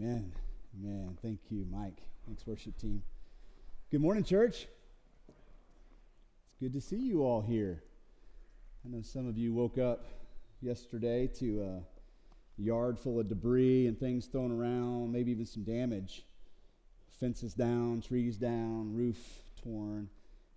Amen. Amen. Thank you, Mike. Thanks, worship team. Good morning, church. It's good to see you all here. I know some of you woke up yesterday to a yard full of debris and things thrown around, maybe even some damage. Fences down, trees down, roof torn.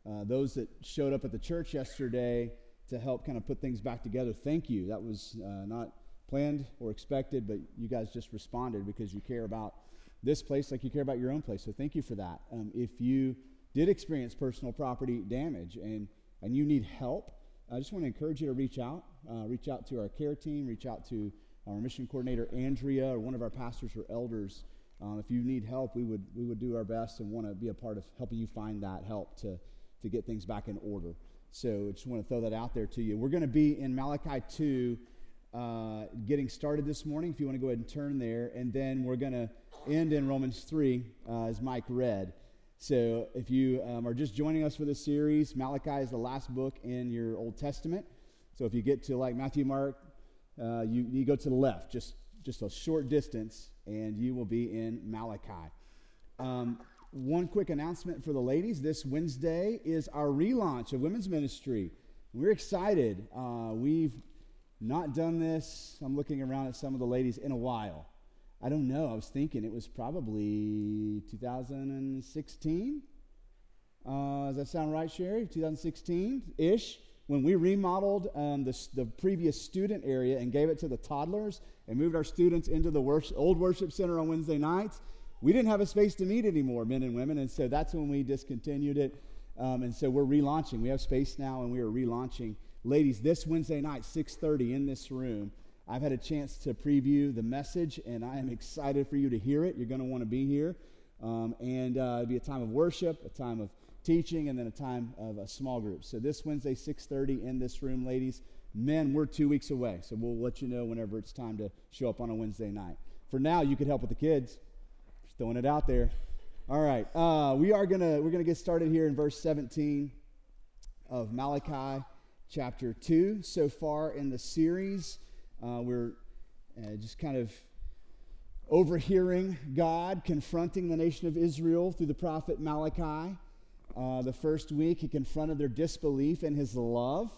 Uh, those that showed up at the church yesterday to help kind of put things back together, thank you. That was uh, not planned or expected, but you guys just responded because you care about this place like you care about your own place. So thank you for that. Um, if you did experience personal property damage and, and you need help, I just want to encourage you to reach out. Uh, reach out to our care team, reach out to our mission coordinator, Andrea, or one of our pastors or elders. Um, if you need help, we would, we would do our best and want to be a part of helping you find that help to, to get things back in order. So I just want to throw that out there to you. We're going to be in Malachi 2 uh, getting started this morning. If you want to go ahead and turn there, and then we're going to end in Romans 3, uh, as Mike read. So if you um, are just joining us for this series, Malachi is the last book in your Old Testament. So if you get to like Matthew, Mark, uh, you, you go to the left, just, just a short distance, and you will be in Malachi. Um, one quick announcement for the ladies this Wednesday is our relaunch of women's ministry. We're excited. Uh, we've not done this. I'm looking around at some of the ladies in a while. I don't know. I was thinking it was probably 2016. Uh, does that sound right, Sherry? 2016 ish, when we remodeled um, the, the previous student area and gave it to the toddlers and moved our students into the old worship center on Wednesday nights. We didn't have a space to meet anymore, men and women, and so that's when we discontinued it. Um, and so we're relaunching. We have space now, and we are relaunching ladies this wednesday night 6.30 in this room i've had a chance to preview the message and i am excited for you to hear it. You're going to want to be here. Um, and uh, it'll be a time of worship a time of teaching and then a time of a small group. So this wednesday 6.30 in this room ladies men we're two weeks away. So we'll let you know whenever it's time to show up on a wednesday night. For now you could help with the kids. Just throwing it out there. All right uh, we are gonna we're gonna get started here in verse 17 of malachi chapter 2 so far in the series. Uh, we're uh, just kind of overhearing God confronting the nation of Israel through the prophet Malachi. Uh, the first week, he confronted their disbelief in his love.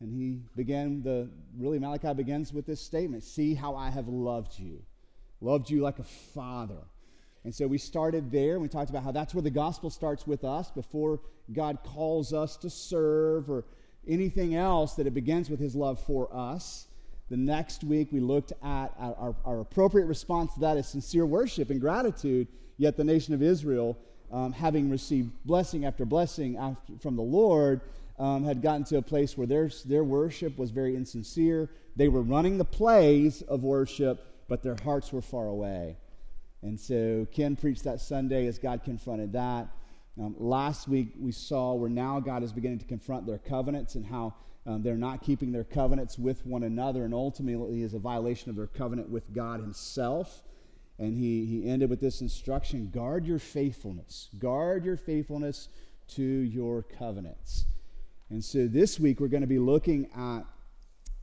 And he began the, really, Malachi begins with this statement See how I have loved you, loved you like a father. And so we started there. We talked about how that's where the gospel starts with us before God calls us to serve or anything else that it begins with his love for us. The next week, we looked at our, our appropriate response to that is sincere worship and gratitude. Yet the nation of Israel, um, having received blessing after blessing after, from the Lord, um, had gotten to a place where their, their worship was very insincere. They were running the plays of worship, but their hearts were far away. And so Ken preached that Sunday as God confronted that. Um, last week, we saw where now God is beginning to confront their covenants and how um, they're not keeping their covenants with one another, and ultimately is a violation of their covenant with God Himself. And he, he ended with this instruction guard your faithfulness, guard your faithfulness to your covenants. And so this week, we're going to be looking at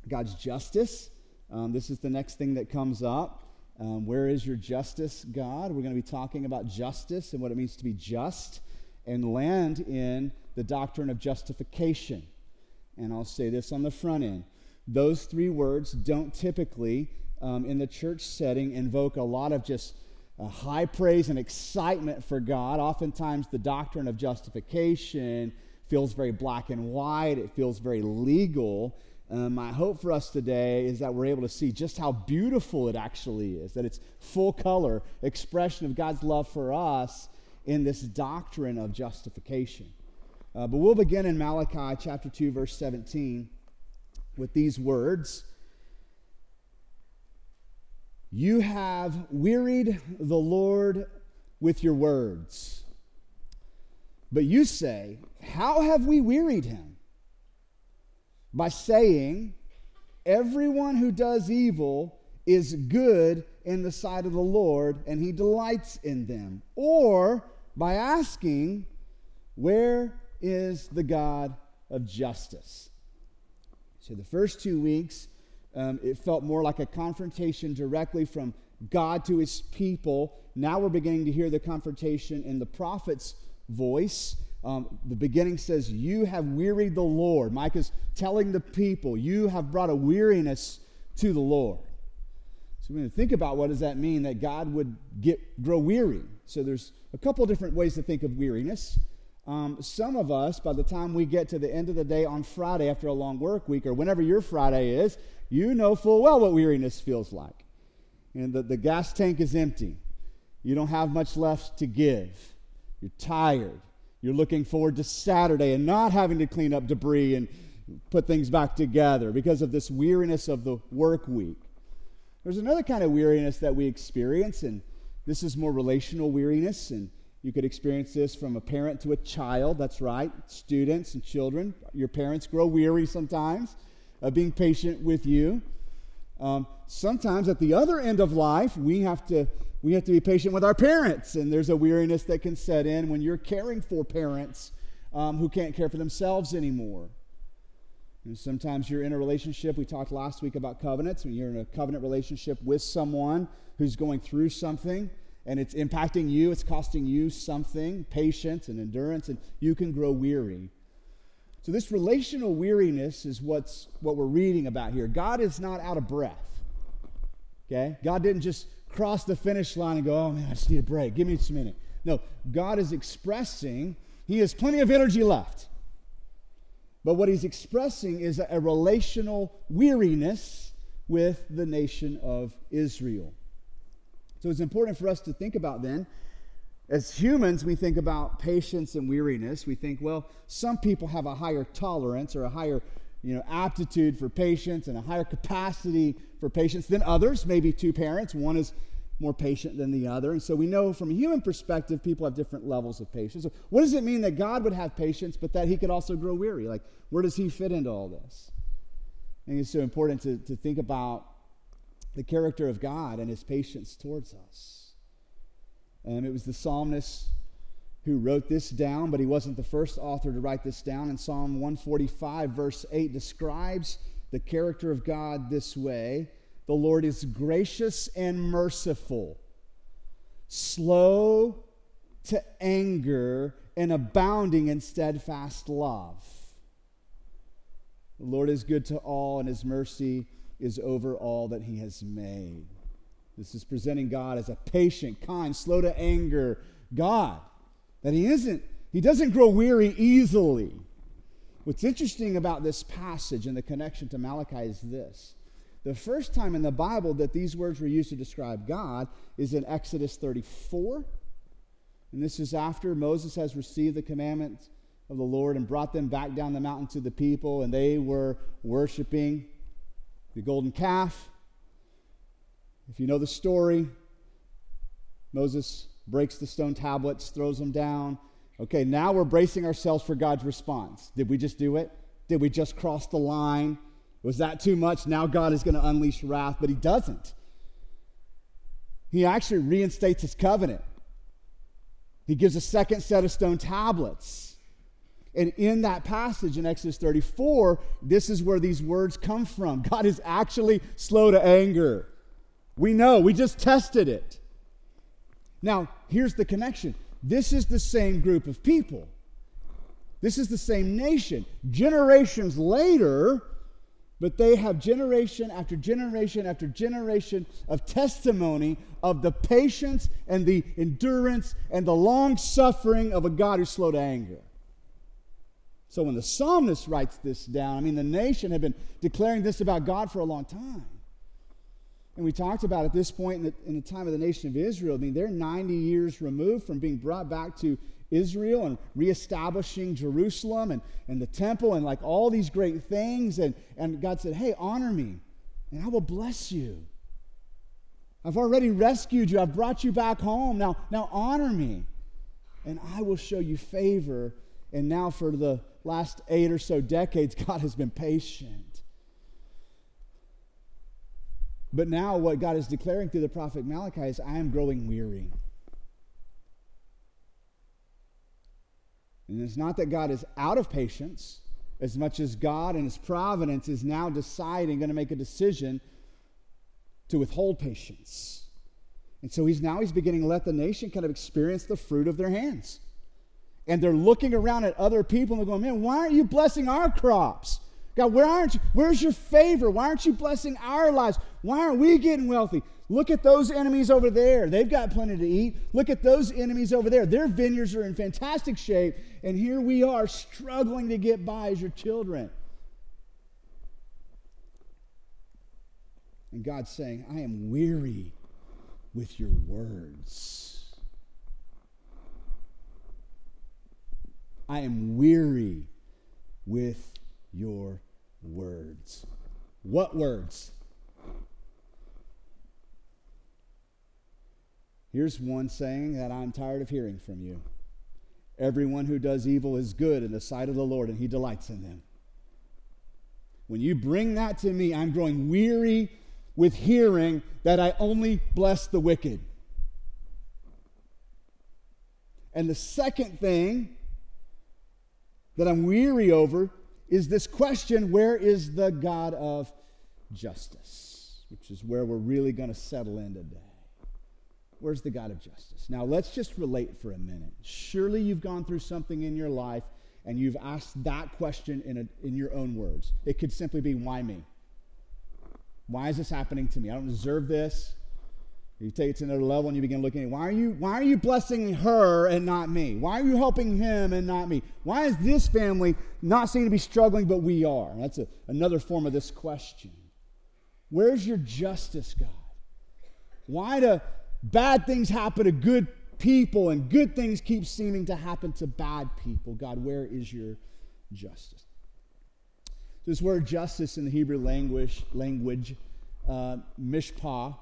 God's justice. Um, this is the next thing that comes up. Um, where is your justice, God? We're going to be talking about justice and what it means to be just and land in the doctrine of justification. And I'll say this on the front end. Those three words don't typically, um, in the church setting, invoke a lot of just uh, high praise and excitement for God. Oftentimes, the doctrine of justification feels very black and white, it feels very legal. Um, my hope for us today is that we're able to see just how beautiful it actually is, that it's full color expression of God's love for us in this doctrine of justification. Uh, but we'll begin in Malachi chapter 2, verse 17, with these words You have wearied the Lord with your words. But you say, How have we wearied him? By saying, Everyone who does evil is good in the sight of the Lord, and he delights in them. Or, by asking, Where is the God of justice? So, the first two weeks, um, it felt more like a confrontation directly from God to his people. Now we're beginning to hear the confrontation in the prophet's voice. Um, the beginning says, You have wearied the Lord. Micah's telling the people, You have brought a weariness to the Lord. So to think about what does that mean that God would get grow weary. So there's a couple different ways to think of weariness. Um, some of us, by the time we get to the end of the day on Friday after a long work week, or whenever your Friday is, you know full well what weariness feels like. And the, the gas tank is empty. You don't have much left to give. You're tired. You're looking forward to Saturday and not having to clean up debris and put things back together because of this weariness of the work week. There's another kind of weariness that we experience, and this is more relational weariness. And you could experience this from a parent to a child. That's right. Students and children. Your parents grow weary sometimes of being patient with you. Um, sometimes at the other end of life, we have to we have to be patient with our parents, and there's a weariness that can set in when you're caring for parents um, who can't care for themselves anymore. And sometimes you're in a relationship. We talked last week about covenants. When you're in a covenant relationship with someone who's going through something and it's impacting you, it's costing you something, patience and endurance, and you can grow weary. So, this relational weariness is what's, what we're reading about here. God is not out of breath. Okay? God didn't just cross the finish line and go, oh man, I just need a break. Give me just a minute. No, God is expressing, He has plenty of energy left. But what He's expressing is a relational weariness with the nation of Israel. So it's important for us to think about then. As humans, we think about patience and weariness. We think, well, some people have a higher tolerance or a higher you know, aptitude for patience and a higher capacity for patience than others. Maybe two parents, one is more patient than the other. And so we know from a human perspective, people have different levels of patience. So what does it mean that God would have patience, but that he could also grow weary? Like, where does he fit into all this? I think it's so important to, to think about the character of God and his patience towards us. And it was the psalmist who wrote this down, but he wasn't the first author to write this down. And Psalm 145, verse 8, describes the character of God this way The Lord is gracious and merciful, slow to anger, and abounding in steadfast love. The Lord is good to all, and his mercy is over all that he has made. This is presenting God as a patient, kind, slow to anger God. That he isn't, he doesn't grow weary easily. What's interesting about this passage and the connection to Malachi is this. The first time in the Bible that these words were used to describe God is in Exodus 34. And this is after Moses has received the commandments of the Lord and brought them back down the mountain to the people, and they were worshiping the golden calf. If you know the story, Moses breaks the stone tablets, throws them down. Okay, now we're bracing ourselves for God's response. Did we just do it? Did we just cross the line? Was that too much? Now God is going to unleash wrath, but He doesn't. He actually reinstates His covenant. He gives a second set of stone tablets. And in that passage in Exodus 34, this is where these words come from. God is actually slow to anger. We know, we just tested it. Now, here's the connection this is the same group of people, this is the same nation. Generations later, but they have generation after generation after generation of testimony of the patience and the endurance and the long suffering of a God who's slow to anger. So when the psalmist writes this down, I mean, the nation had been declaring this about God for a long time. And we talked about at this point in the, in the time of the nation of Israel, I mean, they're 90 years removed from being brought back to Israel and reestablishing Jerusalem and, and the temple and like all these great things. And, and God said, Hey, honor me, and I will bless you. I've already rescued you. I've brought you back home. Now, now honor me, and I will show you favor. And now, for the last eight or so decades, God has been patient. But now, what God is declaring through the prophet Malachi is, I am growing weary. And it's not that God is out of patience, as much as God and His providence is now deciding, going to make a decision to withhold patience. And so he's now he's beginning to let the nation kind of experience the fruit of their hands. And they're looking around at other people and they're going, man, why aren't you blessing our crops? God, where aren't you? Where's your favor? Why aren't you blessing our lives? Why aren't we getting wealthy? Look at those enemies over there. They've got plenty to eat. Look at those enemies over there. Their vineyards are in fantastic shape. And here we are struggling to get by as your children. And God's saying, I am weary with your words. I am weary with your words. What words? Here's one saying that I'm tired of hearing from you. Everyone who does evil is good in the sight of the Lord, and he delights in them. When you bring that to me, I'm growing weary with hearing that I only bless the wicked. And the second thing that I'm weary over is this question where is the God of justice? Which is where we're really going to settle in today. Where's the God of justice? Now, let's just relate for a minute. Surely you've gone through something in your life and you've asked that question in, a, in your own words. It could simply be, Why me? Why is this happening to me? I don't deserve this. You take it to another level and you begin looking at why are you why are you blessing her and not me? Why are you helping him and not me? Why is this family not seeming to be struggling but we are? That's a, another form of this question. Where's your justice, God? Why do bad things happen to good people and good things keep seeming to happen to bad people? God, where is your justice? This word justice in the Hebrew language, language uh, mishpat,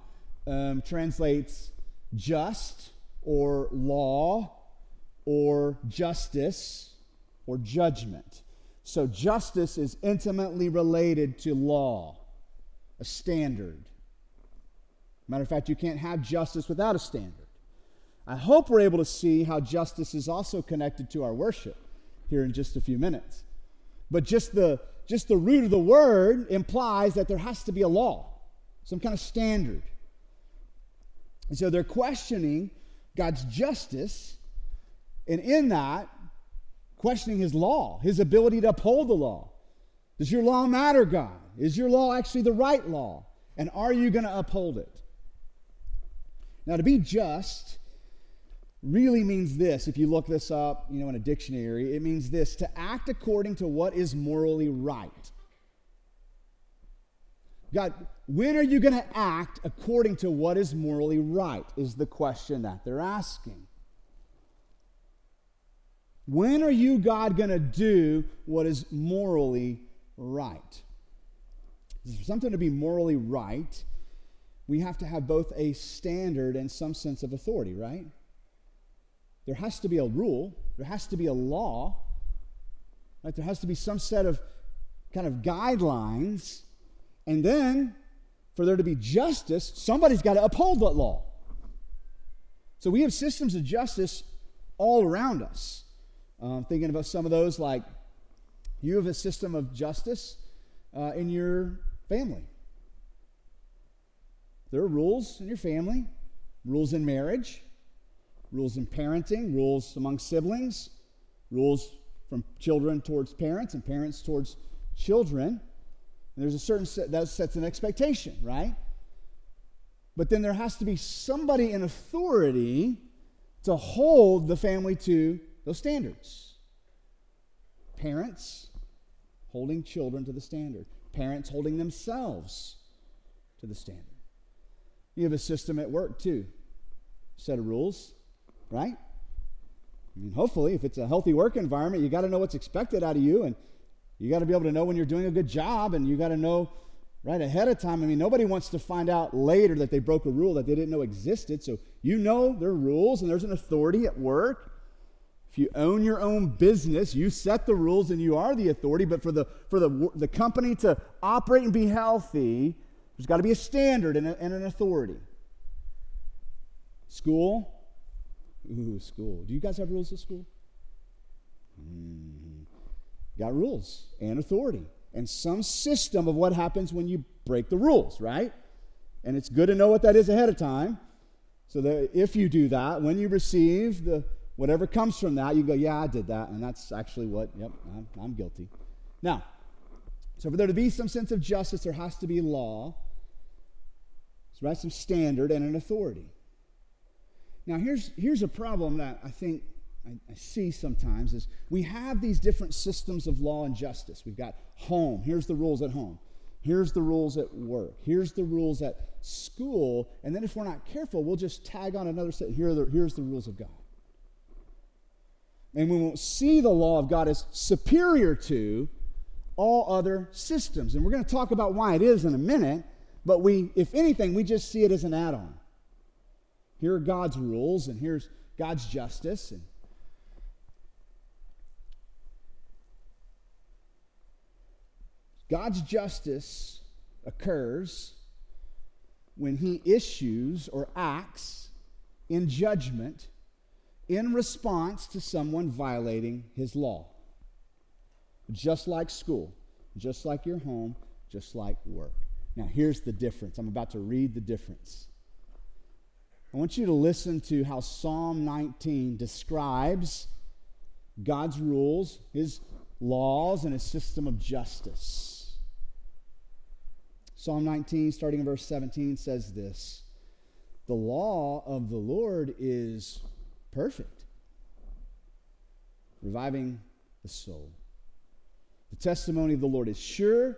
um, translates just or law or justice or judgment. So justice is intimately related to law, a standard. Matter of fact, you can't have justice without a standard. I hope we're able to see how justice is also connected to our worship here in just a few minutes. But just the just the root of the word implies that there has to be a law, some kind of standard. And so they're questioning God's justice, and in that, questioning his law, his ability to uphold the law. Does your law matter, God? Is your law actually the right law? And are you going to uphold it? Now, to be just really means this. If you look this up, you know, in a dictionary, it means this to act according to what is morally right. God, when are you going to act according to what is morally right? Is the question that they're asking. When are you, God, going to do what is morally right? For something to be morally right, we have to have both a standard and some sense of authority, right? there has to be a rule, there has to be a law, right? There has to be some set of kind of guidelines. And then, for there to be justice, somebody's got to uphold that law. So we have systems of justice all around us. Um, thinking about some of those, like you have a system of justice uh, in your family. There are rules in your family, rules in marriage, rules in parenting, rules among siblings, rules from children towards parents and parents towards children. And there's a certain set that sets an expectation, right? But then there has to be somebody in authority to hold the family to those standards. Parents holding children to the standard, parents holding themselves to the standard. You have a system at work too. Set of rules, right? I mean, hopefully, if it's a healthy work environment, you got to know what's expected out of you, and you got to be able to know when you're doing a good job, and you got to know right ahead of time. I mean, nobody wants to find out later that they broke a rule that they didn't know existed. So you know there are rules, and there's an authority at work. If you own your own business, you set the rules and you are the authority. But for the for the the company to operate and be healthy, there's got to be a standard and, a, and an authority. School, Ooh, school. Do you guys have rules at school? Mm-hmm. Got rules and authority and some system of what happens when you break the rules, right? And it's good to know what that is ahead of time. So that if you do that, when you receive the whatever comes from that, you go, yeah, I did that, and that's actually what, yep, I'm, I'm guilty. Now, so for there to be some sense of justice, there has to be law, right? Some standard and an authority. Now, here's, here's a problem that I think I, I, see sometimes is we have these different systems of law and justice. We've got home. Here's the rules at home. Here's the rules at work. Here's the rules at school. And then if we're not careful, we'll just tag on another set. Here the, here's the rules of God. And we won't see the law of God as superior to all other systems. And we're going to talk about why it is in a minute. But we, if anything, we just see it as an add on. Here are God's rules, and here's God's justice. And God's justice occurs when he issues or acts in judgment in response to someone violating his law. Just like school, just like your home, just like work. Now, here's the difference. I'm about to read the difference. I want you to listen to how Psalm 19 describes God's rules, his laws, and his system of justice. Psalm 19, starting in verse 17, says this The law of the Lord is perfect, reviving the soul. The testimony of the Lord is sure,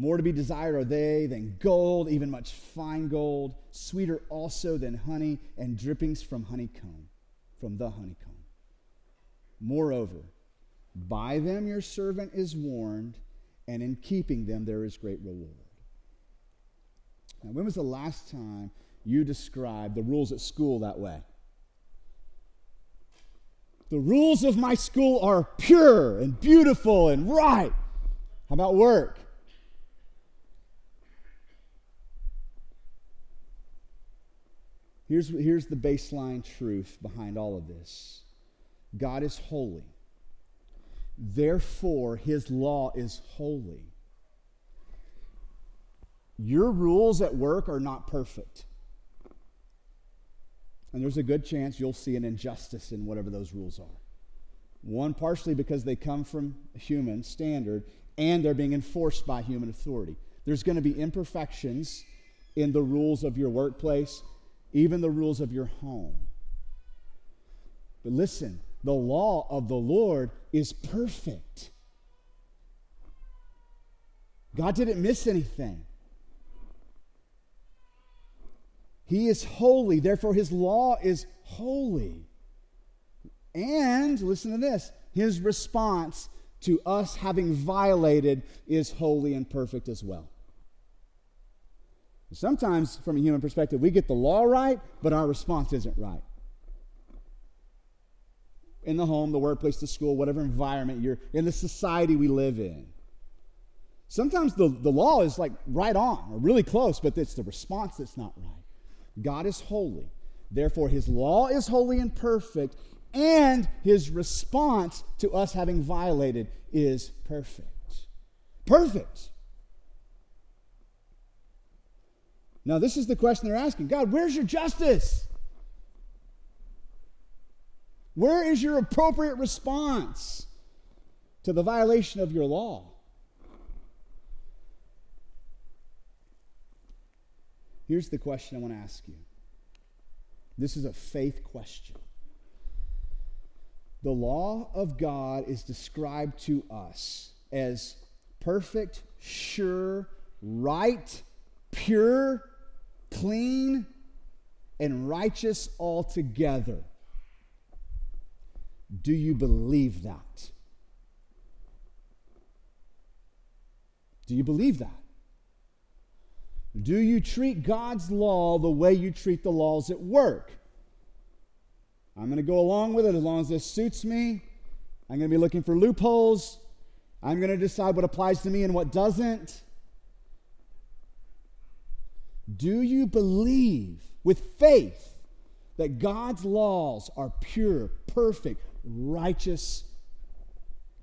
More to be desired are they than gold, even much fine gold, sweeter also than honey and drippings from honeycomb, from the honeycomb. Moreover, by them your servant is warned, and in keeping them there is great reward. Now, when was the last time you described the rules at school that way. The rules of my school are pure and beautiful and right. How about work? Here's, here's the baseline truth behind all of this God is holy. Therefore, his law is holy. Your rules at work are not perfect. And there's a good chance you'll see an injustice in whatever those rules are. One, partially because they come from human standard and they're being enforced by human authority. There's going to be imperfections in the rules of your workplace, even the rules of your home. But listen, the law of the Lord is perfect. God didn't miss anything. He is holy, therefore, his law is holy. And listen to this his response to us having violated is holy and perfect as well. Sometimes, from a human perspective, we get the law right, but our response isn't right. In the home, the workplace, the school, whatever environment you're in, the society we live in. Sometimes the, the law is like right on or really close, but it's the response that's not right. God is holy. Therefore, his law is holy and perfect, and his response to us having violated is perfect. Perfect. Now, this is the question they're asking God, where's your justice? Where is your appropriate response to the violation of your law? Here's the question I want to ask you this is a faith question. The law of God is described to us as perfect, sure, right, pure, clean, and righteous altogether. Do you believe that? Do you believe that? Do you treat God's law the way you treat the laws at work? I'm going to go along with it as long as this suits me. I'm going to be looking for loopholes. I'm going to decide what applies to me and what doesn't. Do you believe with faith that God's laws are pure, perfect, righteous,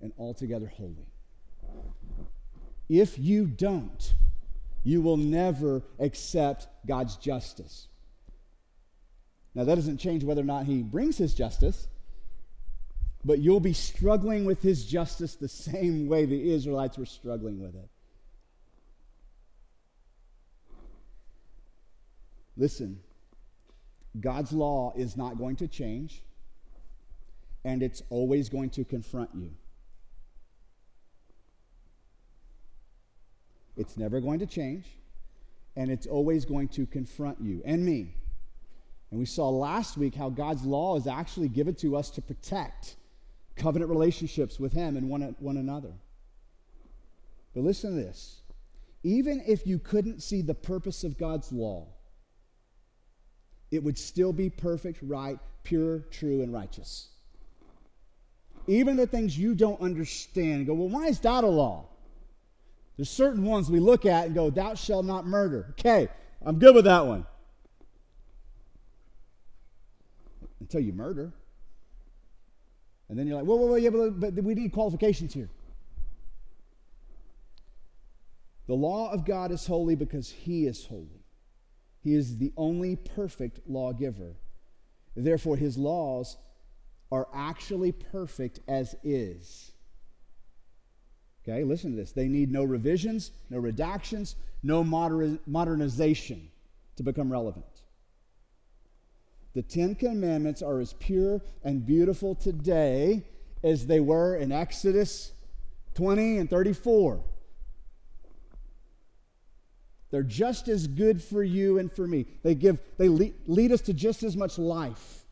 and altogether holy? If you don't, you will never accept God's justice. Now, that doesn't change whether or not He brings His justice, but you'll be struggling with His justice the same way the Israelites were struggling with it. Listen, God's law is not going to change, and it's always going to confront you. It's never going to change, and it's always going to confront you and me. And we saw last week how God's law is actually given to us to protect covenant relationships with Him and one, one another. But listen to this even if you couldn't see the purpose of God's law, it would still be perfect, right, pure, true, and righteous. Even the things you don't understand, go, well, why is that a law? There's certain ones we look at and go, thou shalt not murder. Okay, I'm good with that one. Until you murder. And then you're like, whoa, whoa, whoa, yeah, but, but we need qualifications here. The law of God is holy because he is holy. He is the only perfect lawgiver. Therefore, his laws are actually perfect as is. Okay, listen to this. They need no revisions, no redactions, no moder- modernization to become relevant. The Ten Commandments are as pure and beautiful today as they were in Exodus 20 and 34. They're just as good for you and for me. They give they lead, lead us to just as much life.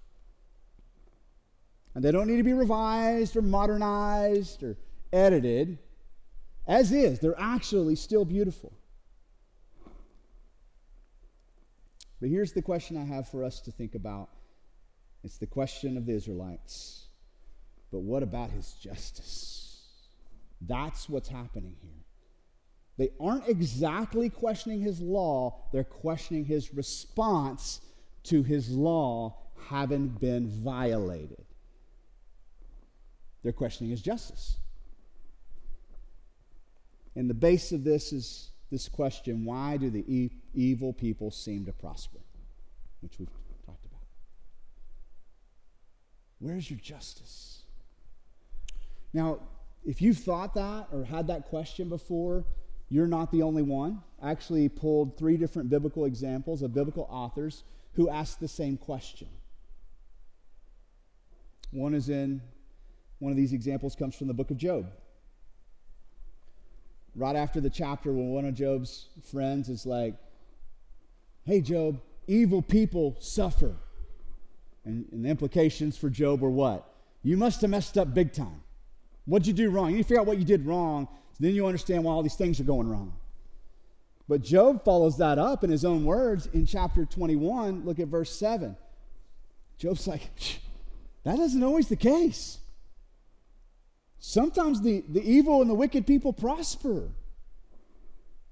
And they don't need to be revised or modernized or edited. As is, they're actually still beautiful. But here's the question I have for us to think about it's the question of the Israelites. But what about his justice? That's what's happening here. They aren't exactly questioning his law, they're questioning his response to his law having been violated. They're questioning his justice. And the base of this is this question why do the e- evil people seem to prosper? Which we've talked about. Where's your justice? Now, if you've thought that or had that question before, you're not the only one. I actually pulled three different biblical examples of biblical authors who asked the same question. One is in, one of these examples comes from the book of Job right after the chapter when one of Job's friends is like, Hey, Job, evil people suffer. And, and the implications for Job were what? You must have messed up big time. What'd you do wrong? You figure out what you did wrong, then you understand why all these things are going wrong. But Job follows that up in his own words in chapter 21. Look at verse 7. Job's like, that isn't always the case. Sometimes the, the evil and the wicked people prosper.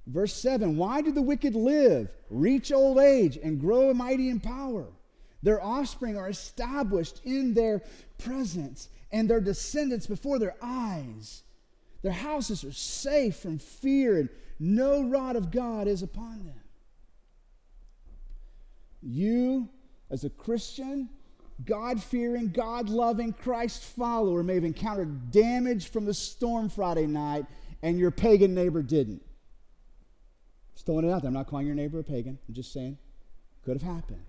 Verse 7 Why do the wicked live, reach old age, and grow mighty in power? Their offspring are established in their presence, and their descendants before their eyes. Their houses are safe from fear, and no rod of God is upon them. You, as a Christian, God fearing, God loving, Christ follower may have encountered damage from the storm Friday night and your pagan neighbor didn't. Just throwing it out there. I'm not calling your neighbor a pagan. I'm just saying, could have happened.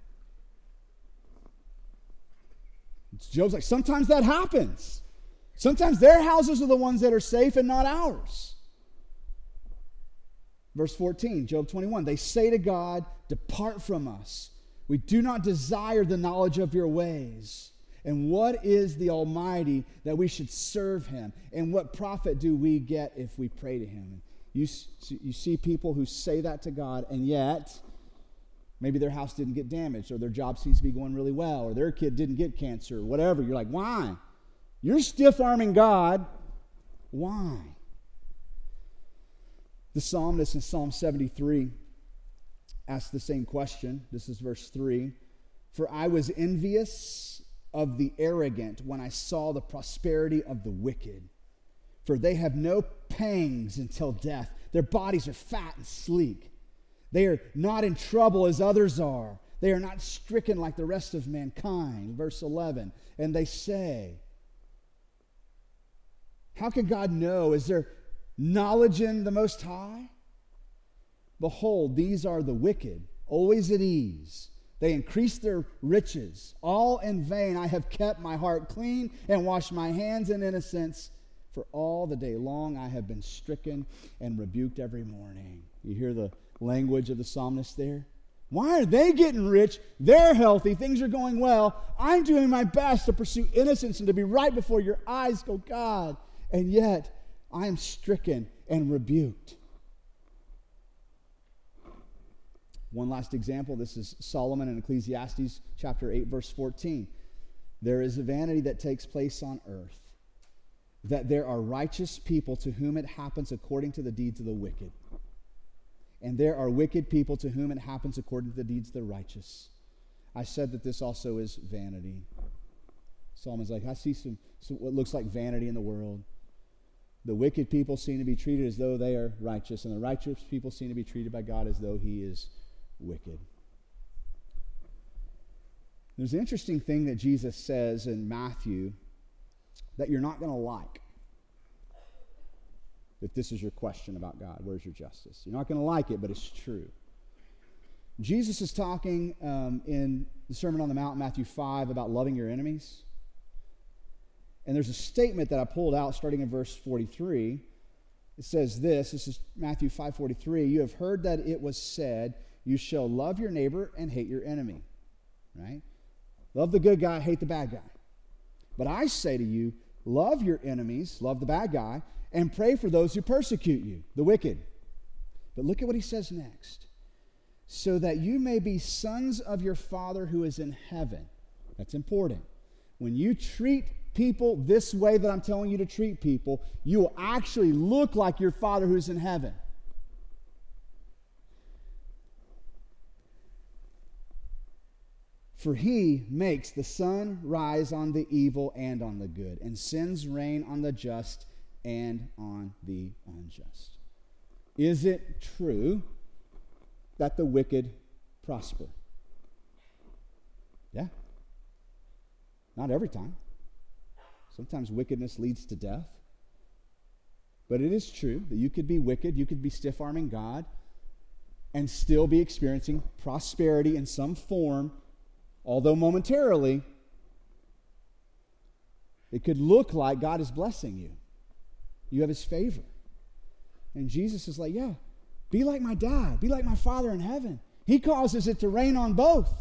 Job's like, sometimes that happens. Sometimes their houses are the ones that are safe and not ours. Verse 14, Job 21, they say to God, Depart from us. We do not desire the knowledge of your ways. And what is the Almighty that we should serve him? And what profit do we get if we pray to him? You, you see people who say that to God, and yet, Maybe their house didn't get damaged, or their job seems to be going really well, or their kid didn't get cancer, or whatever. You're like, why? You're stiff arming God. Why? The psalmist in Psalm 73 asks the same question. This is verse 3. For I was envious of the arrogant when I saw the prosperity of the wicked. For they have no pangs until death. Their bodies are fat and sleek. They are not in trouble as others are. They are not stricken like the rest of mankind. Verse 11. And they say, How can God know? Is there knowledge in the Most High? Behold, these are the wicked, always at ease. They increase their riches. All in vain I have kept my heart clean and washed my hands in innocence. For all the day long I have been stricken and rebuked every morning. You hear the language of the psalmist there? Why are they getting rich? They're healthy. Things are going well. I'm doing my best to pursue innocence and to be right before your eyes, go God. And yet I am stricken and rebuked. One last example this is Solomon in Ecclesiastes chapter 8, verse 14. There is a vanity that takes place on earth, that there are righteous people to whom it happens according to the deeds of the wicked. And there are wicked people to whom it happens according to the deeds of the righteous. I said that this also is vanity. Solomon's like, I see some, some what looks like vanity in the world. The wicked people seem to be treated as though they are righteous, and the righteous people seem to be treated by God as though He is wicked. There's an interesting thing that Jesus says in Matthew that you're not going to like. If this is your question about God, where's your justice? You're not going to like it, but it's true. Jesus is talking um, in the Sermon on the Mount, Matthew 5, about loving your enemies. And there's a statement that I pulled out starting in verse 43. It says this, this is Matthew 5:43, you have heard that it was said, you shall love your neighbor and hate your enemy. Right? Love the good guy, hate the bad guy. But I say to you, love your enemies, love the bad guy, and pray for those who persecute you, the wicked. But look at what he says next. So that you may be sons of your Father who is in heaven. That's important. When you treat people this way that I'm telling you to treat people, you will actually look like your Father who's in heaven. For he makes the sun rise on the evil and on the good, and sends rain on the just and on the unjust. Is it true that the wicked prosper? Yeah. Not every time. Sometimes wickedness leads to death. But it is true that you could be wicked, you could be stiff arming God, and still be experiencing prosperity in some form although momentarily, it could look like God is blessing you. You have his favor. And Jesus is like, yeah, be like my dad, be like my Father in heaven. He causes it to rain on both,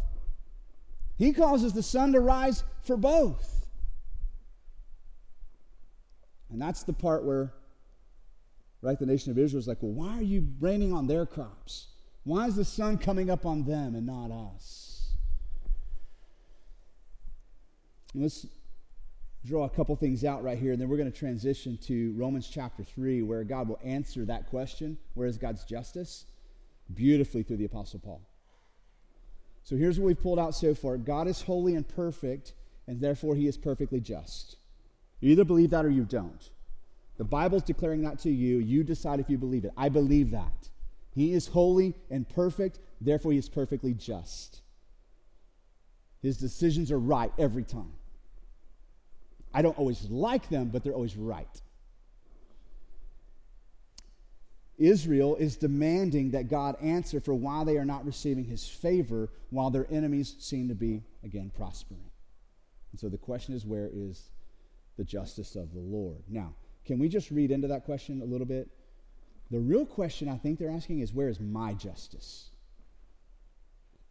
he causes the sun to rise for both. And that's the part where, right, the nation of Israel is like, well, why are you raining on their crops? Why is the sun coming up on them and not us? Let's draw a couple things out right here, and then we're going to transition to Romans chapter 3, where God will answer that question where is God's justice? Beautifully through the Apostle Paul. So here's what we've pulled out so far God is holy and perfect, and therefore he is perfectly just. You either believe that or you don't. The Bible's declaring that to you. You decide if you believe it. I believe that. He is holy and perfect, therefore he is perfectly just. His decisions are right every time. I don't always like them, but they're always right. Israel is demanding that God answer for why they are not receiving his favor while their enemies seem to be, again, prospering. And so the question is where is the justice of the Lord? Now, can we just read into that question a little bit? The real question I think they're asking is where is my justice?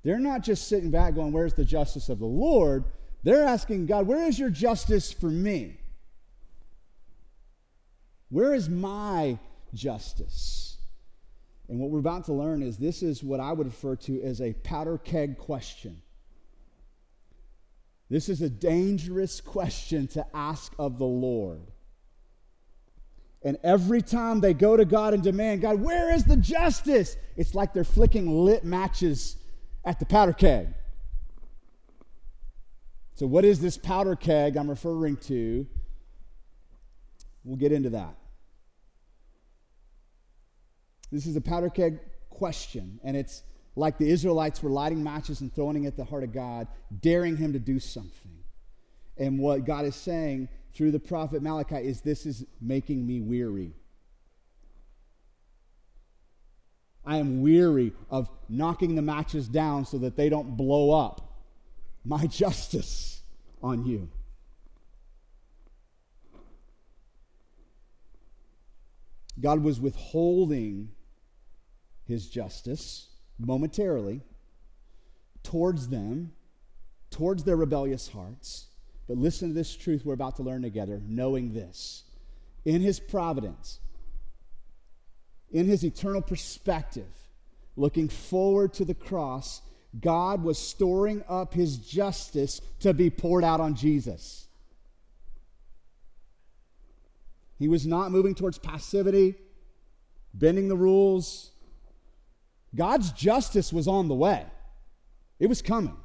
They're not just sitting back going, Where's the justice of the Lord? They're asking God, where is your justice for me? Where is my justice? And what we're about to learn is this is what I would refer to as a powder keg question. This is a dangerous question to ask of the Lord. And every time they go to God and demand, God, where is the justice? It's like they're flicking lit matches at the powder keg. So, what is this powder keg I'm referring to? We'll get into that. This is a powder keg question, and it's like the Israelites were lighting matches and throwing it at the heart of God, daring him to do something. And what God is saying through the prophet Malachi is this is making me weary. I am weary of knocking the matches down so that they don't blow up my justice on you. God was withholding his justice momentarily towards them, towards their rebellious hearts. But listen to this truth we're about to learn together, knowing this. In his providence, in his eternal perspective, looking forward to the cross, God was storing up his justice to be poured out on Jesus. He was not moving towards passivity, bending the rules. God's justice was on the way, it was coming.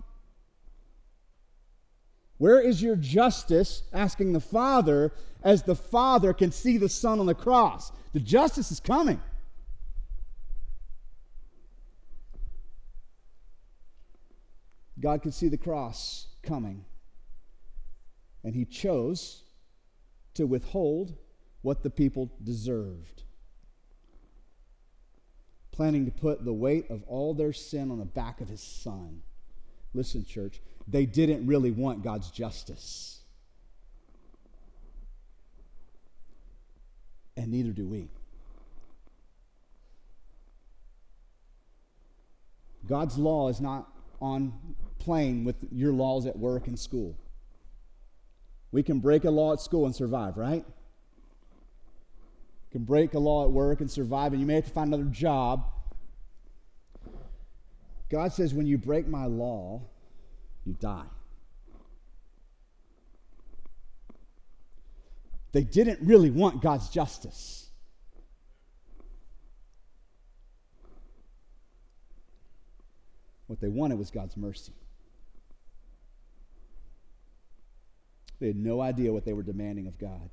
Where is your justice? Asking the Father, as the Father can see the Son on the cross. The justice is coming. God could see the cross coming. And he chose to withhold what the people deserved, planning to put the weight of all their sin on the back of his son. Listen, church, they didn't really want God's justice. And neither do we. God's law is not on playing with your laws at work and school. We can break a law at school and survive, right? Can break a law at work and survive, and you may have to find another job. God says, when you break my law, you die. They didn't really want God's justice. What they wanted was God's mercy. They had no idea what they were demanding of God.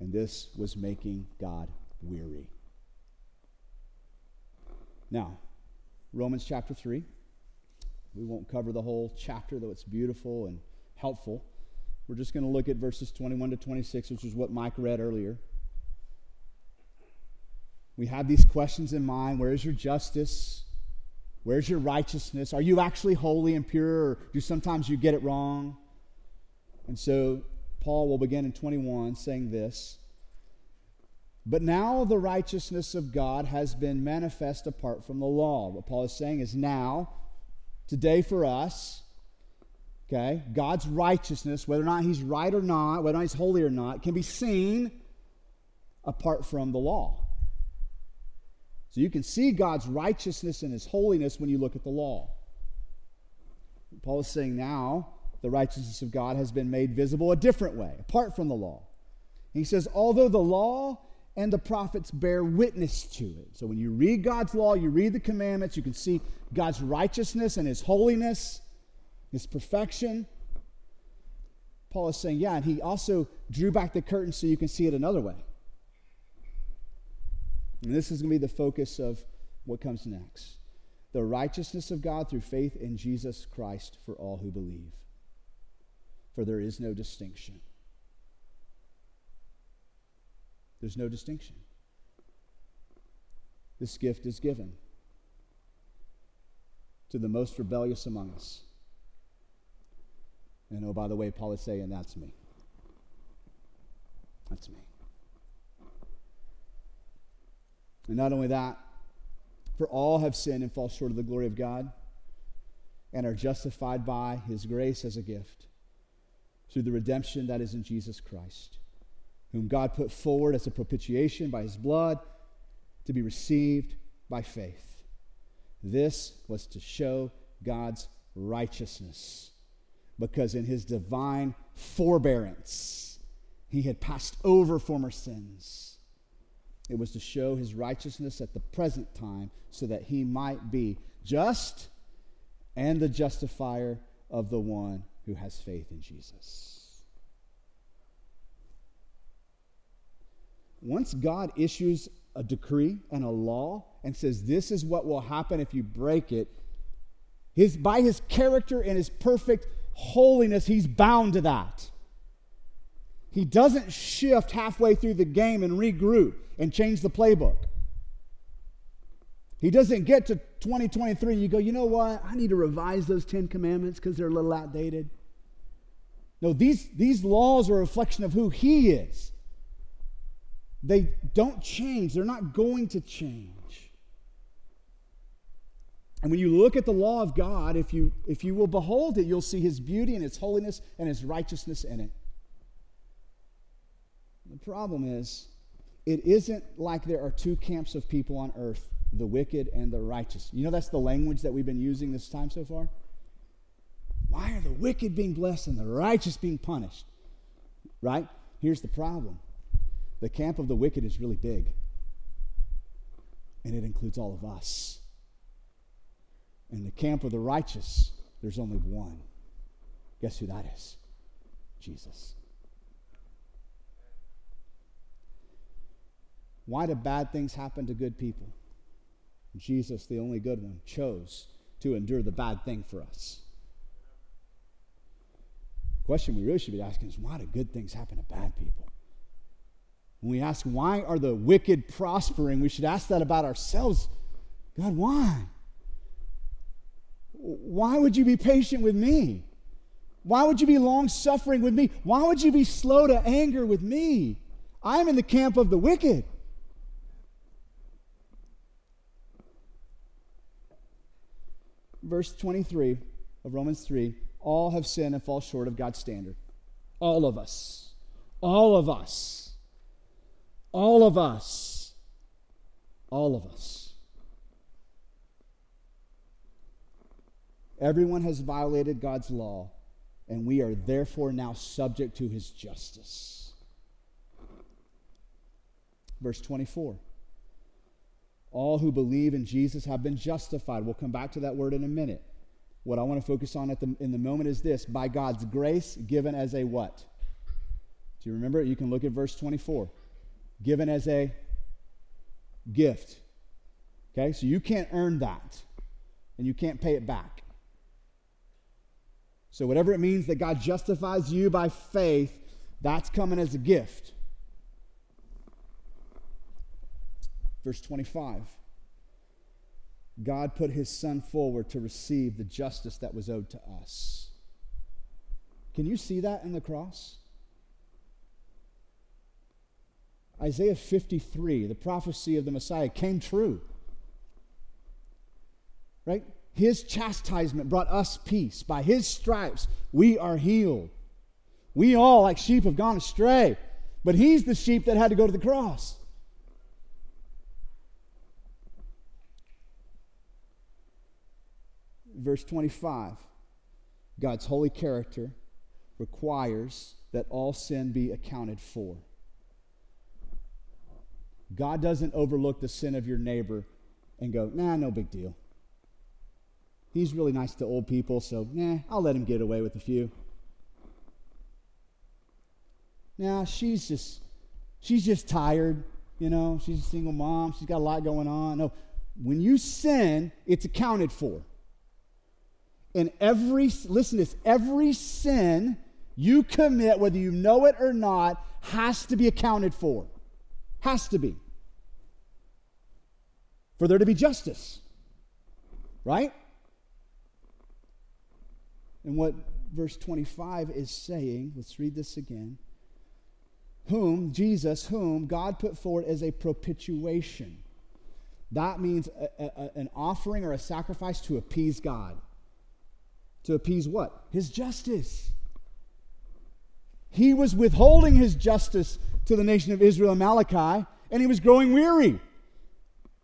And this was making God weary. Now, Romans chapter 3. We won't cover the whole chapter, though it's beautiful and helpful. We're just going to look at verses 21 to 26, which is what Mike read earlier. We have these questions in mind Where is your justice? Where's your righteousness? Are you actually holy and pure, or do sometimes you get it wrong? And so Paul will begin in 21 saying this But now the righteousness of God has been manifest apart from the law. What Paul is saying is now, today for us, okay, God's righteousness, whether or not he's right or not, whether or not he's holy or not, can be seen apart from the law. So you can see God's righteousness and his holiness when you look at the law. Paul is saying now, the righteousness of God has been made visible a different way, apart from the law. He says, although the law and the prophets bear witness to it. So when you read God's law, you read the commandments, you can see God's righteousness and his holiness, his perfection. Paul is saying, yeah, and he also drew back the curtain so you can see it another way. And this is going to be the focus of what comes next the righteousness of God through faith in Jesus Christ for all who believe for there is no distinction. There's no distinction. This gift is given to the most rebellious among us. And oh, by the way, Paul is saying, that's me. That's me. And not only that, for all have sinned and fall short of the glory of God and are justified by his grace as a gift through the redemption that is in Jesus Christ, whom God put forward as a propitiation by his blood to be received by faith. This was to show God's righteousness, because in his divine forbearance, he had passed over former sins. It was to show his righteousness at the present time so that he might be just and the justifier of the one who has faith in Jesus. Once God issues a decree and a law and says this is what will happen if you break it, his, by his character and his perfect holiness, he's bound to that. He doesn't shift halfway through the game and regroup and change the playbook. He doesn't get to 2023 and you go, you know what? I need to revise those 10 commandments because they're a little outdated. No, these, these laws are a reflection of who He is. They don't change, they're not going to change. And when you look at the law of God, if you, if you will behold it, you'll see His beauty and His holiness and His righteousness in it. The problem is, it isn't like there are two camps of people on earth the wicked and the righteous. You know, that's the language that we've been using this time so far. Why are the wicked being blessed and the righteous being punished? Right? Here's the problem the camp of the wicked is really big, and it includes all of us. In the camp of the righteous, there's only one. Guess who that is? Jesus. Why do bad things happen to good people? Jesus, the only good one, chose to endure the bad thing for us. Question we really should be asking is why do good things happen to bad people? When we ask why are the wicked prospering, we should ask that about ourselves. God, why? Why would you be patient with me? Why would you be long suffering with me? Why would you be slow to anger with me? I'm in the camp of the wicked. verse 23 of Romans 3 all have sinned and fall short of God's standard. All of us. All of us. All of us. All of us. Everyone has violated God's law, and we are therefore now subject to his justice. Verse 24 all who believe in Jesus have been justified. We'll come back to that word in a minute. What I want to focus on at the, in the moment is this by God's grace, given as a what? Do you remember it? You can look at verse 24. Given as a gift. Okay, so you can't earn that, and you can't pay it back. So, whatever it means that God justifies you by faith, that's coming as a gift. Verse 25 God put his son forward to receive the justice that was owed to us. Can you see that in the cross? Isaiah 53, the prophecy of the Messiah, came true. Right? His chastisement brought us peace. By his stripes, we are healed. We all, like sheep, have gone astray, but he's the sheep that had to go to the cross. Verse 25 God's holy character requires that all sin be accounted for. God doesn't overlook the sin of your neighbor and go, nah, no big deal. He's really nice to old people, so nah, I'll let him get away with a few. Nah, she's just she's just tired, you know, she's a single mom, she's got a lot going on. No, when you sin, it's accounted for. And every, listen this, every sin you commit, whether you know it or not, has to be accounted for. Has to be. For there to be justice. Right? And what verse 25 is saying, let's read this again. Whom, Jesus, whom God put forward as a propitiation. That means a, a, an offering or a sacrifice to appease God to appease what? His justice. He was withholding his justice to the nation of Israel and Malachi, and he was growing weary.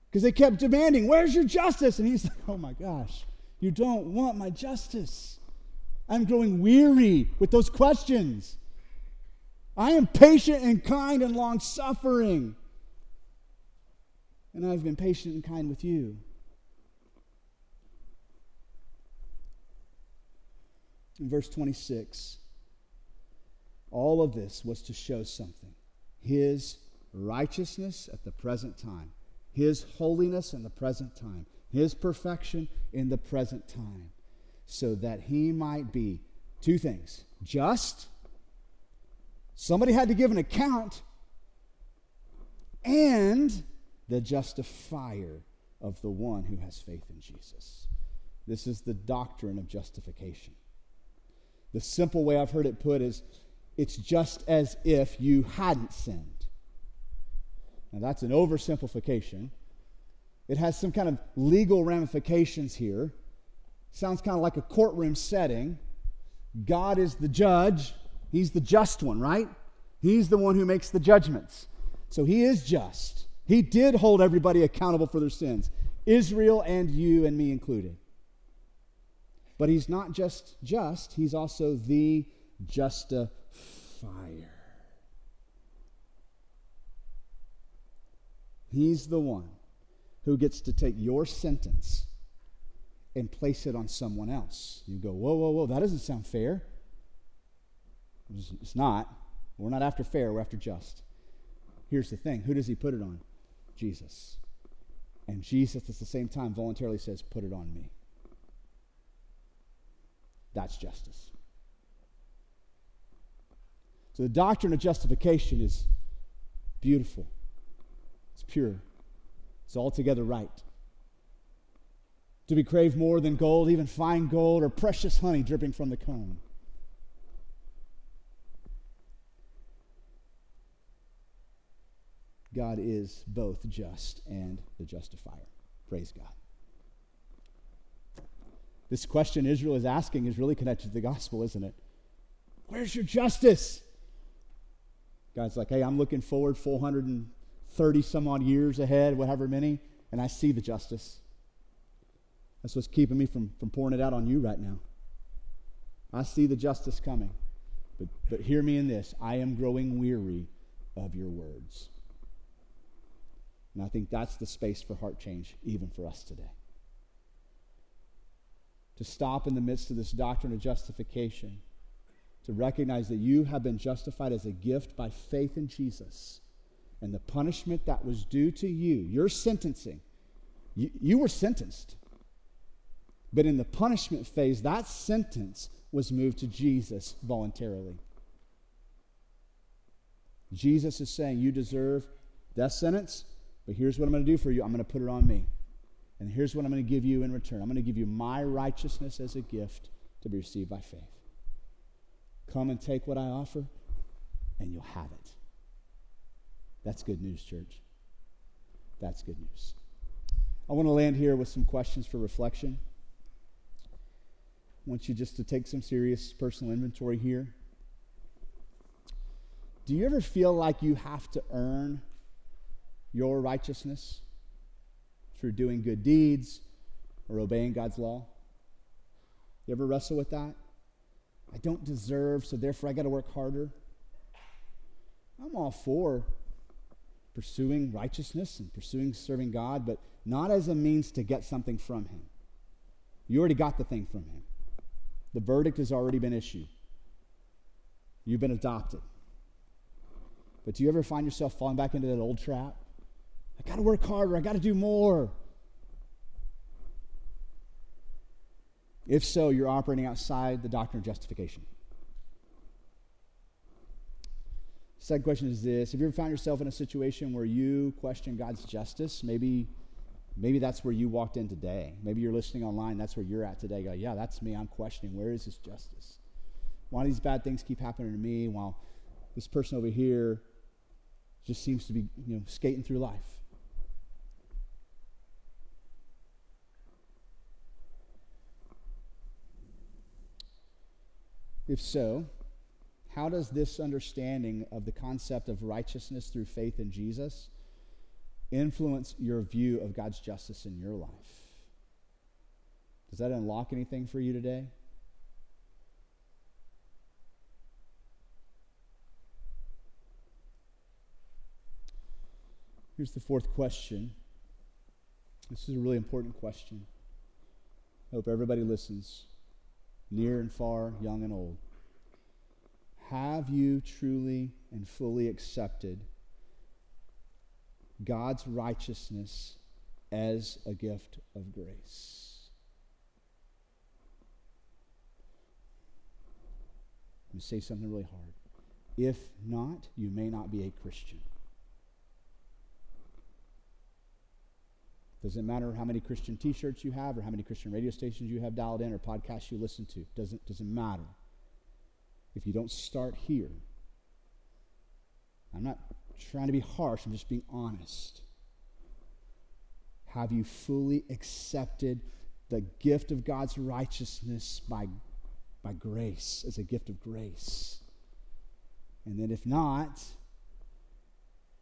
Because they kept demanding, Where's your justice? And he's like, Oh my gosh, you don't want my justice. I'm growing weary with those questions. I am patient and kind and long suffering. And I've been patient and kind with you. In verse 26, all of this was to show something His righteousness at the present time, His holiness in the present time, His perfection in the present time, so that He might be two things just, somebody had to give an account, and the justifier of the one who has faith in Jesus. This is the doctrine of justification. The simple way I've heard it put is it's just as if you hadn't sinned. Now, that's an oversimplification. It has some kind of legal ramifications here. Sounds kind of like a courtroom setting. God is the judge, He's the just one, right? He's the one who makes the judgments. So He is just. He did hold everybody accountable for their sins, Israel and you and me included. But He's not just just, He's also the justifier. He's the one who gets to take your sentence and place it on someone else. You go, whoa, whoa, whoa, that doesn't sound fair. It's not. We're not after fair, we're after just. Here's the thing who does he put it on? Jesus. And Jesus, at the same time, voluntarily says, put it on me. That's justice. So the doctrine of justification is beautiful. It's pure. It's altogether right. To be craved more than gold, even fine gold or precious honey dripping from the comb. God is both just and the justifier. Praise God. This question Israel is asking is really connected to the gospel, isn't it? Where's your justice? God's like, hey, I'm looking forward 430 some odd years ahead, whatever many, and I see the justice. That's what's keeping me from, from pouring it out on you right now. I see the justice coming. But, but hear me in this I am growing weary of your words. And I think that's the space for heart change, even for us today. To stop in the midst of this doctrine of justification, to recognize that you have been justified as a gift by faith in Jesus. And the punishment that was due to you, your sentencing, you, you were sentenced. But in the punishment phase, that sentence was moved to Jesus voluntarily. Jesus is saying, You deserve death sentence. But here's what I'm going to do for you I'm going to put it on me. And here's what I'm going to give you in return I'm going to give you my righteousness as a gift to be received by faith. Come and take what I offer, and you'll have it. That's good news, church. That's good news. I want to land here with some questions for reflection. I want you just to take some serious personal inventory here. Do you ever feel like you have to earn your righteousness through doing good deeds or obeying God's law? You ever wrestle with that? I don't deserve, so therefore I got to work harder. I'm all for pursuing righteousness and pursuing serving God, but not as a means to get something from Him. You already got the thing from Him, the verdict has already been issued. You've been adopted. But do you ever find yourself falling back into that old trap? I got to work harder. I got to do more. If so, you're operating outside the doctrine of justification. Second question is this Have you ever found yourself in a situation where you question God's justice? Maybe, maybe that's where you walked in today. Maybe you're listening online, that's where you're at today. Go, yeah, that's me. I'm questioning where is His justice? Why do these bad things keep happening to me while this person over here just seems to be you know, skating through life? If so, how does this understanding of the concept of righteousness through faith in Jesus influence your view of God's justice in your life? Does that unlock anything for you today? Here's the fourth question. This is a really important question. I hope everybody listens, near and far, young and old. Have you truly and fully accepted God's righteousness as a gift of grace? Let me say something really hard. If not, you may not be a Christian. Doesn't matter how many Christian t-shirts you have or how many Christian radio stations you have dialed in or podcasts you listen to. Doesn't, doesn't matter. If you don't start here, I'm not trying to be harsh, I'm just being honest. Have you fully accepted the gift of God's righteousness by, by grace, as a gift of grace? And then if not,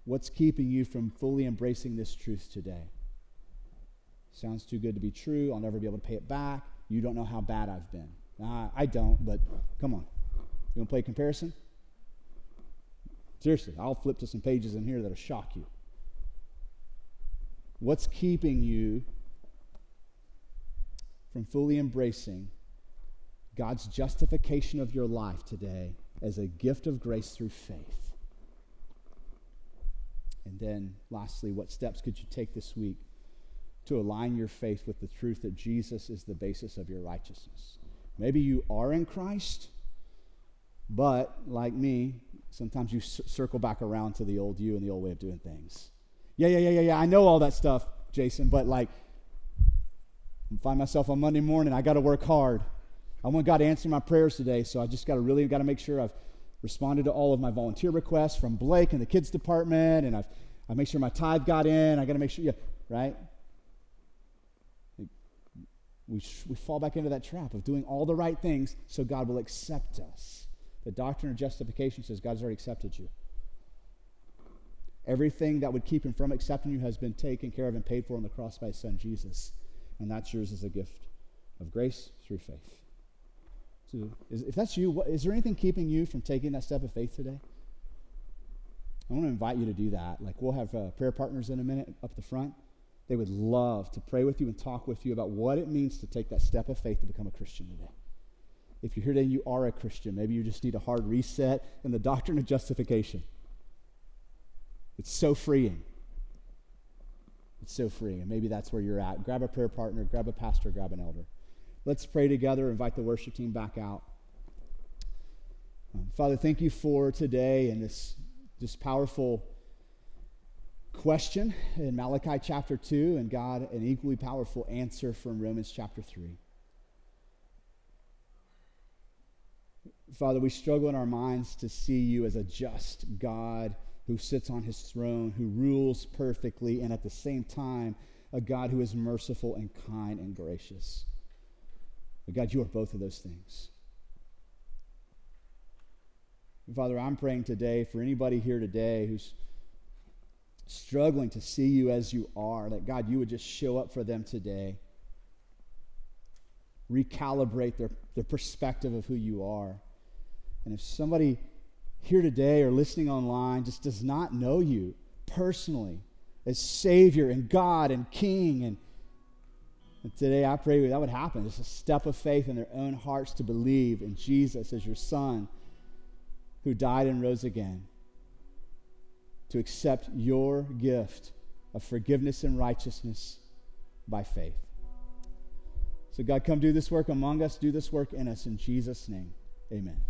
what's keeping you from fully embracing this truth today? Sounds too good to be true. I'll never be able to pay it back. You don't know how bad I've been. Uh, I don't, but come on. You want to play comparison? Seriously, I'll flip to some pages in here that'll shock you. What's keeping you from fully embracing God's justification of your life today as a gift of grace through faith? And then, lastly, what steps could you take this week to align your faith with the truth that Jesus is the basis of your righteousness. Maybe you are in Christ, but like me, sometimes you c- circle back around to the old you and the old way of doing things. Yeah, yeah, yeah, yeah, yeah. I know all that stuff, Jason, but like, I find myself on Monday morning, I got to work hard. I want God to answer my prayers today, so I just got to really got to make sure I've responded to all of my volunteer requests from Blake and the kids department, and I've I make sure my tithe got in. I got to make sure, yeah, right? We, we fall back into that trap of doing all the right things so God will accept us. The doctrine of justification says God's already accepted you. Everything that would keep him from accepting you has been taken care of and paid for on the cross by his son Jesus. And that's yours as a gift of grace through faith. So is, if that's you, what, is there anything keeping you from taking that step of faith today? I want to invite you to do that. Like we'll have uh, prayer partners in a minute up the front. They would love to pray with you and talk with you about what it means to take that step of faith to become a Christian today. If you're here today you are a Christian, maybe you just need a hard reset in the doctrine of justification. It's so freeing. It's so freeing. And maybe that's where you're at. Grab a prayer partner, grab a pastor, grab an elder. Let's pray together. Invite the worship team back out. Um, Father, thank you for today and this, this powerful question in Malachi chapter 2, and God, an equally powerful answer from Romans chapter 3. Father, we struggle in our minds to see you as a just God who sits on his throne, who rules perfectly, and at the same time, a God who is merciful and kind and gracious. But God, you are both of those things. Father, I'm praying today for anybody here today who's struggling to see you as you are, that God, you would just show up for them today. Recalibrate their, their perspective of who you are. And if somebody here today or listening online just does not know you personally as Savior and God and King, and, and today I pray that would happen. Just a step of faith in their own hearts to believe in Jesus as your Son who died and rose again to accept your gift of forgiveness and righteousness by faith. So, God, come do this work among us, do this work in us. In Jesus' name, amen.